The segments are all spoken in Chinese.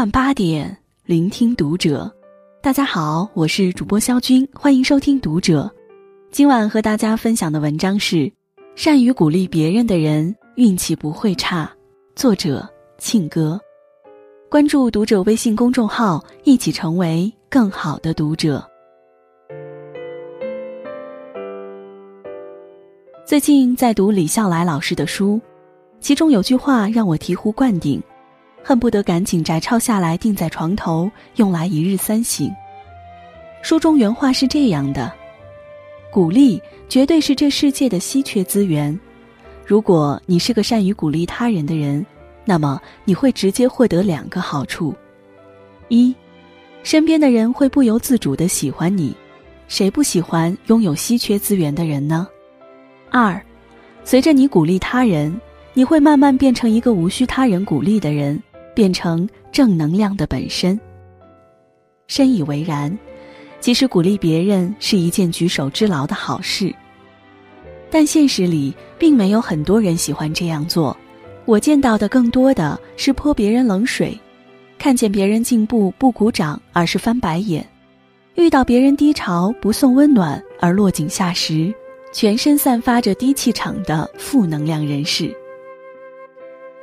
晚八点，聆听读者。大家好，我是主播肖军，欢迎收听读者。今晚和大家分享的文章是：善于鼓励别人的人，运气不会差。作者：庆哥。关注读者微信公众号，一起成为更好的读者。最近在读李笑来老师的书，其中有句话让我醍醐灌顶。恨不得赶紧摘抄下来，钉在床头，用来一日三省。书中原话是这样的：鼓励绝对是这世界的稀缺资源。如果你是个善于鼓励他人的人，那么你会直接获得两个好处：一，身边的人会不由自主的喜欢你，谁不喜欢拥有稀缺资源的人呢？二，随着你鼓励他人，你会慢慢变成一个无需他人鼓励的人。变成正能量的本身。深以为然，其实鼓励别人是一件举手之劳的好事，但现实里并没有很多人喜欢这样做。我见到的更多的是泼别人冷水，看见别人进步不鼓掌，而是翻白眼；遇到别人低潮不送温暖，而落井下石，全身散发着低气场的负能量人士。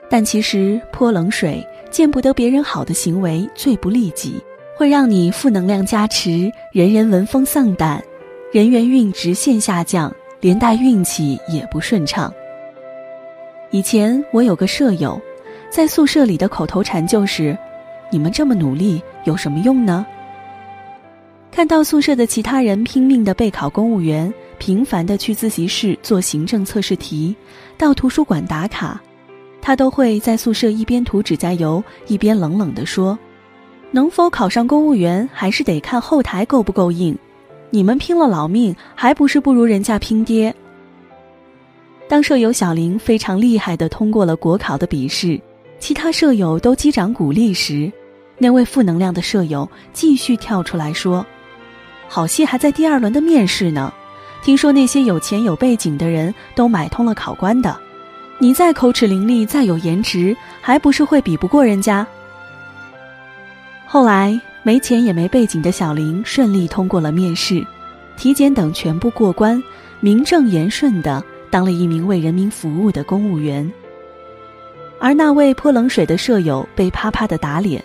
但其实泼冷水。见不得别人好的行为最不利己，会让你负能量加持，人人闻风丧胆，人缘运直线下降，连带运气也不顺畅。以前我有个舍友，在宿舍里的口头禅就是：“你们这么努力有什么用呢？”看到宿舍的其他人拼命的备考公务员，频繁的去自习室做行政测试题，到图书馆打卡。他都会在宿舍一边涂指甲油，一边冷冷地说：“能否考上公务员，还是得看后台够不够硬。你们拼了老命，还不是不如人家拼爹？”当舍友小林非常厉害地通过了国考的笔试，其他舍友都击掌鼓励时，那位负能量的舍友继续跳出来说：“好戏还在第二轮的面试呢，听说那些有钱有背景的人都买通了考官的。”你再口齿伶俐，再有颜值，还不是会比不过人家？后来没钱也没背景的小林顺利通过了面试，体检等全部过关，名正言顺的当了一名为人民服务的公务员。而那位泼冷水的舍友被啪啪的打脸。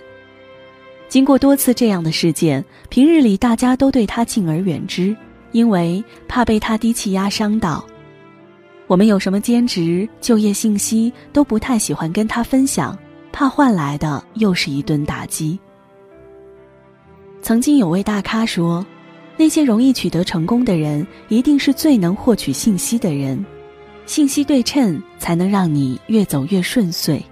经过多次这样的事件，平日里大家都对他敬而远之，因为怕被他低气压伤到。我们有什么兼职、就业信息都不太喜欢跟他分享，怕换来的又是一顿打击。曾经有位大咖说：“那些容易取得成功的人，一定是最能获取信息的人，信息对称才能让你越走越顺遂。”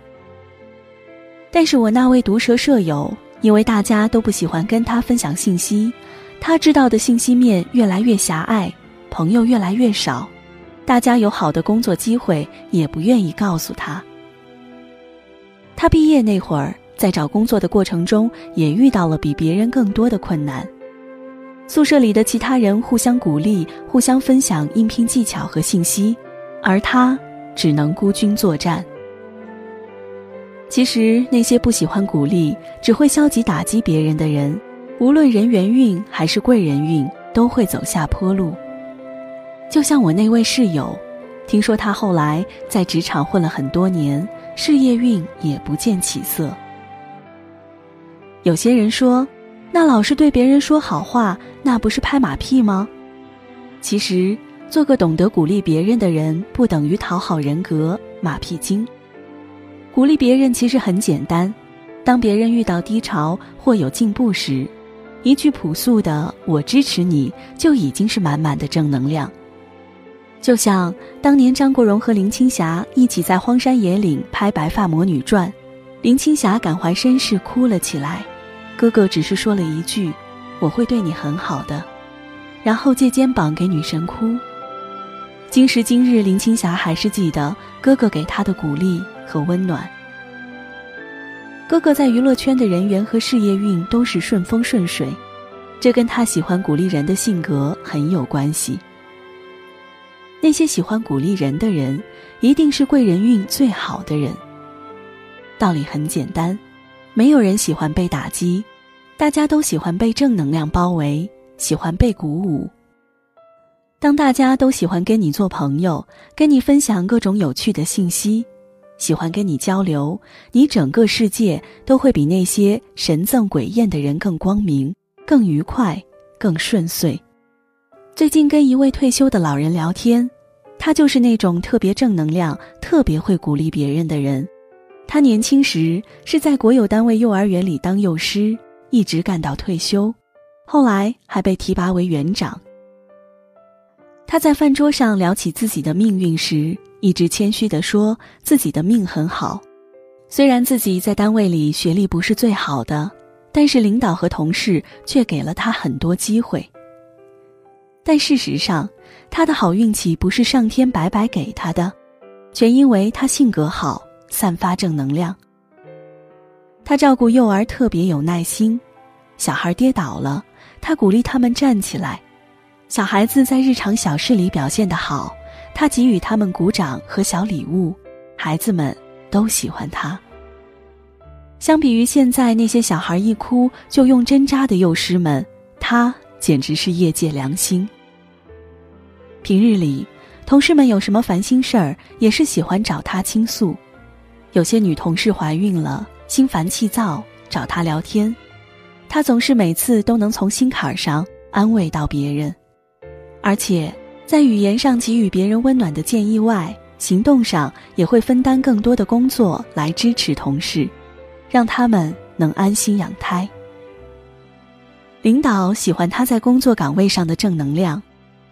但是我那位毒舌舍友，因为大家都不喜欢跟他分享信息，他知道的信息面越来越狭隘，朋友越来越少。大家有好的工作机会，也不愿意告诉他。他毕业那会儿，在找工作的过程中，也遇到了比别人更多的困难。宿舍里的其他人互相鼓励，互相分享应聘技巧和信息，而他只能孤军作战。其实，那些不喜欢鼓励、只会消极打击别人的人，无论人缘运还是贵人运，都会走下坡路。就像我那位室友，听说他后来在职场混了很多年，事业运也不见起色。有些人说，那老是对别人说好话，那不是拍马屁吗？其实，做个懂得鼓励别人的人，不等于讨好人格、马屁精。鼓励别人其实很简单，当别人遇到低潮或有进步时，一句朴素的“我支持你”，就已经是满满的正能量。就像当年张国荣和林青霞一起在荒山野岭拍《白发魔女传》，林青霞感怀身世哭了起来，哥哥只是说了一句：“我会对你很好的”，然后借肩膀给女神哭。今时今日，林青霞还是记得哥哥给她的鼓励和温暖。哥哥在娱乐圈的人缘和事业运都是顺风顺水，这跟他喜欢鼓励人的性格很有关系。那些喜欢鼓励人的人，一定是贵人运最好的人。道理很简单，没有人喜欢被打击，大家都喜欢被正能量包围，喜欢被鼓舞。当大家都喜欢跟你做朋友，跟你分享各种有趣的信息，喜欢跟你交流，你整个世界都会比那些神憎鬼厌的人更光明、更愉快、更顺遂。最近跟一位退休的老人聊天，他就是那种特别正能量、特别会鼓励别人的人。他年轻时是在国有单位幼儿园里当幼师，一直干到退休，后来还被提拔为园长。他在饭桌上聊起自己的命运时，一直谦虚地说自己的命很好。虽然自己在单位里学历不是最好的，但是领导和同事却给了他很多机会。但事实上，他的好运气不是上天白白给他的，全因为他性格好，散发正能量。他照顾幼儿特别有耐心，小孩跌倒了，他鼓励他们站起来。小孩子在日常小事里表现得好，他给予他们鼓掌和小礼物，孩子们都喜欢他。相比于现在那些小孩一哭就用针扎的幼师们，他简直是业界良心。平日里，同事们有什么烦心事儿，也是喜欢找他倾诉。有些女同事怀孕了，心烦气躁，找他聊天，他总是每次都能从心坎上安慰到别人。而且，在语言上给予别人温暖的建议外，行动上也会分担更多的工作来支持同事，让他们能安心养胎。领导喜欢他在工作岗位上的正能量，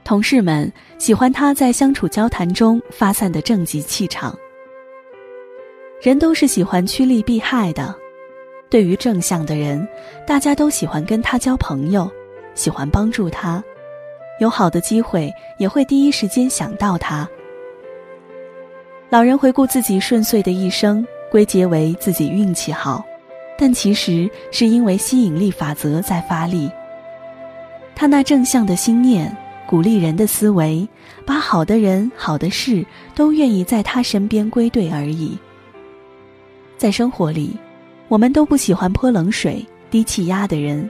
同事们喜欢他在相处交谈中发散的正极气场。人都是喜欢趋利避害的，对于正向的人，大家都喜欢跟他交朋友，喜欢帮助他。有好的机会，也会第一时间想到他。老人回顾自己顺遂的一生，归结为自己运气好，但其实是因为吸引力法则在发力。他那正向的心念，鼓励人的思维，把好的人、好的事都愿意在他身边归队而已。在生活里，我们都不喜欢泼冷水、低气压的人。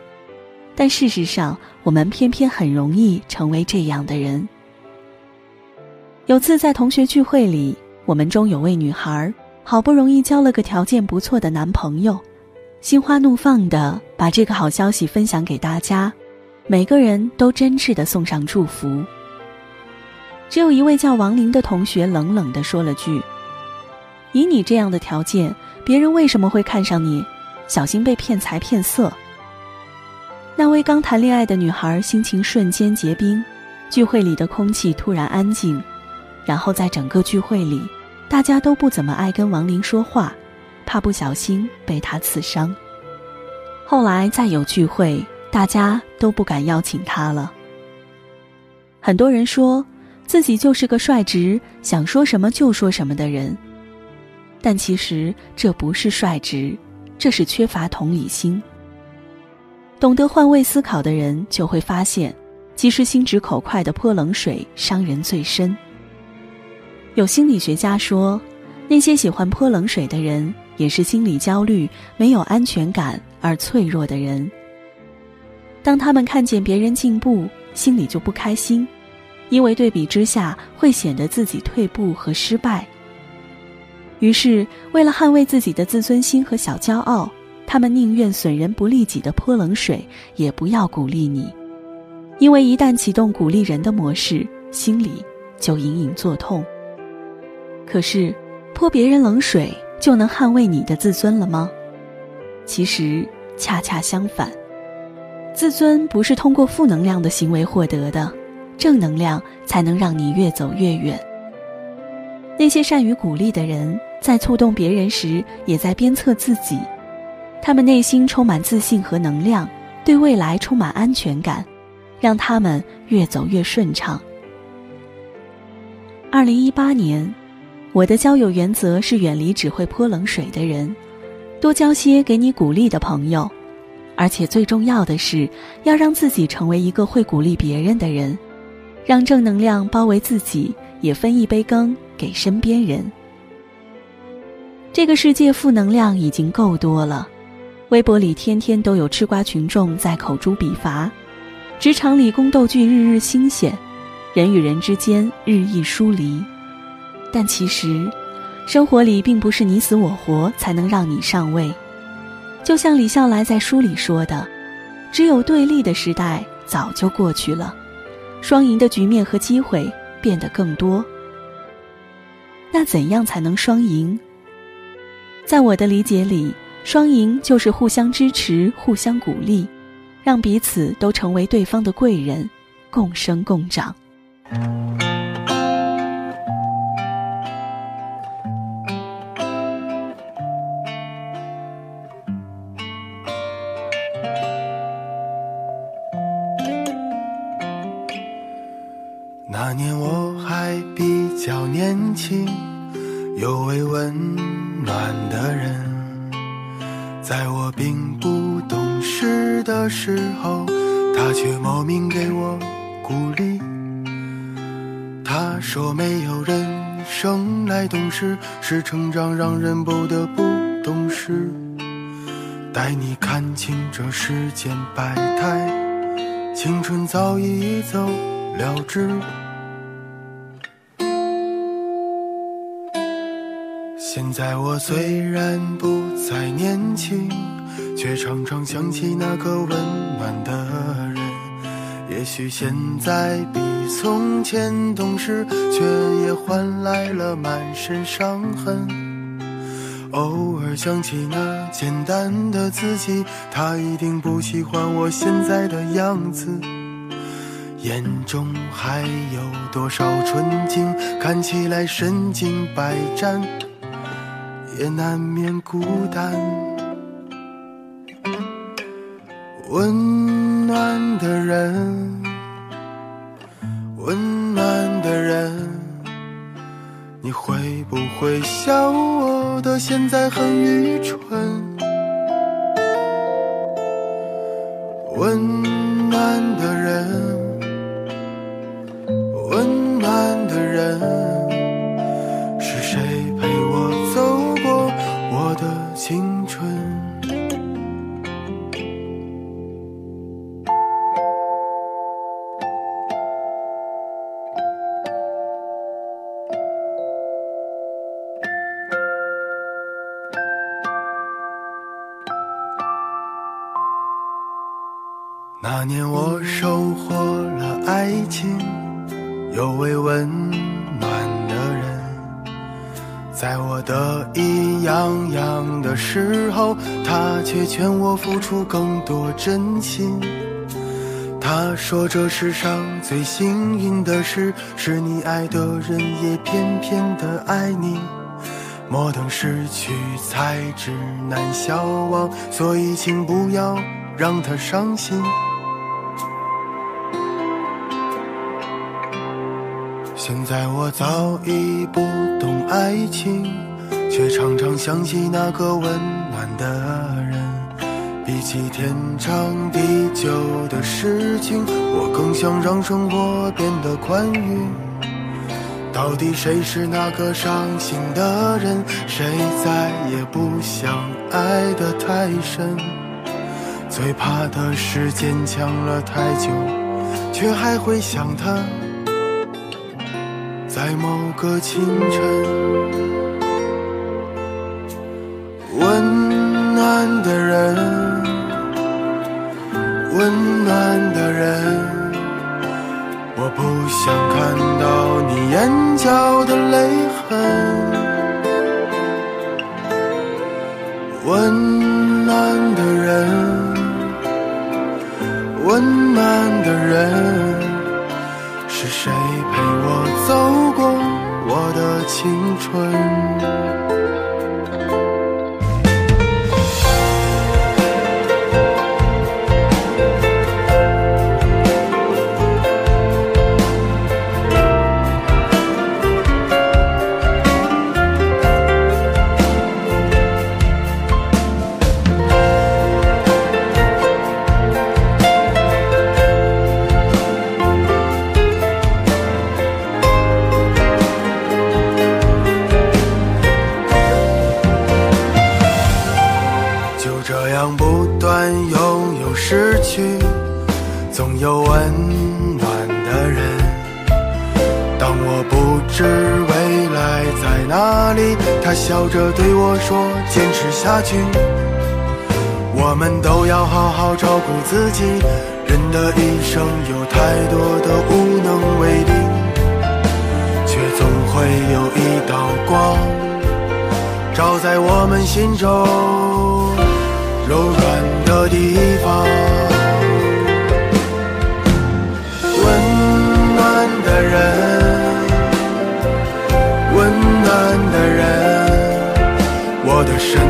但事实上，我们偏偏很容易成为这样的人。有次在同学聚会里，我们中有位女孩，好不容易交了个条件不错的男朋友，心花怒放的把这个好消息分享给大家，每个人都真挚的送上祝福。只有一位叫王林的同学冷冷的说了句：“以你这样的条件，别人为什么会看上你？小心被骗财骗色。”那位刚谈恋爱的女孩心情瞬间结冰，聚会里的空气突然安静，然后在整个聚会里，大家都不怎么爱跟王林说话，怕不小心被他刺伤。后来再有聚会，大家都不敢邀请他了。很多人说自己就是个率直、想说什么就说什么的人，但其实这不是率直，这是缺乏同理心。懂得换位思考的人就会发现，其实心直口快的泼冷水伤人最深。有心理学家说，那些喜欢泼冷水的人，也是心理焦虑、没有安全感而脆弱的人。当他们看见别人进步，心里就不开心，因为对比之下会显得自己退步和失败。于是，为了捍卫自己的自尊心和小骄傲。他们宁愿损人不利己的泼冷水，也不要鼓励你，因为一旦启动鼓励人的模式，心里就隐隐作痛。可是，泼别人冷水就能捍卫你的自尊了吗？其实恰恰相反，自尊不是通过负能量的行为获得的，正能量才能让你越走越远。那些善于鼓励的人，在触动别人时，也在鞭策自己。他们内心充满自信和能量，对未来充满安全感，让他们越走越顺畅。二零一八年，我的交友原则是远离只会泼冷水的人，多交些给你鼓励的朋友，而且最重要的是要让自己成为一个会鼓励别人的人，让正能量包围自己，也分一杯羹给身边人。这个世界负能量已经够多了。微博里天天都有吃瓜群众在口诛笔伐，职场里宫斗剧日日新鲜，人与人之间日益疏离。但其实，生活里并不是你死我活才能让你上位。就像李笑来在书里说的：“只有对立的时代早就过去了，双赢的局面和机会变得更多。”那怎样才能双赢？在我的理解里。双赢就是互相支持、互相鼓励，让彼此都成为对方的贵人，共生共长。的时候，他却莫名给我鼓励。他说：“没有人生来懂事，是成长让人不得不懂事。”带你看清这世间百态，青春早已走了之。现在我虽然不再年轻，却常常想起那个温暖的人。也许现在比从前懂事，却也换来了满身伤痕。偶尔想起那简单的自己，他一定不喜欢我现在的样子。眼中还有多少纯净，看起来身经百战。也难免孤单，温暖的人，温暖的人，你会不会笑我的现在很愚蠢？温暖的人，年我收获了爱情，有位温暖的人。在我得意洋洋的时候，他却劝我付出更多真心。他说这世上最幸运的事，是你爱的人也偏偏的爱你。莫等失去才知难消亡，所以请不要让他伤心。现在我早已不懂爱情，却常常想起那个温暖的人。比起天长地久的事情，我更想让生活变得宽裕。到底谁是那个伤心的人？谁再也不想爱得太深？最怕的是坚强了太久，却还会想他。在某个清晨，温暖的人，温暖的人，我不想看到你眼角的泪痕。温暖的人，温暖的人，是谁陪我走过？我的青春。”我们都要好好照顾自己。人的一生有太多的无能为力，却总会有一道光，照在我们心中柔软的地方。温暖的人，温暖的人，我的身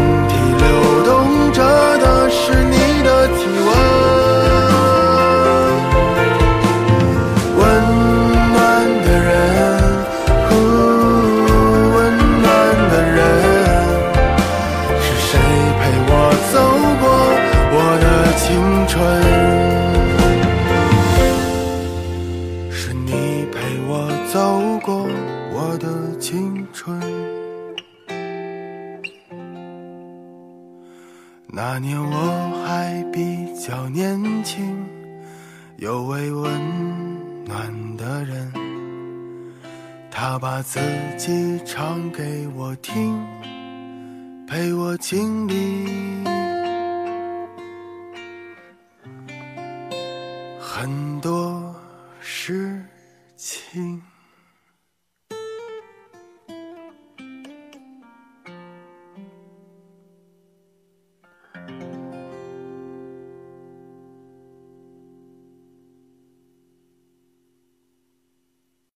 他把自己唱给我听，陪我经历很多。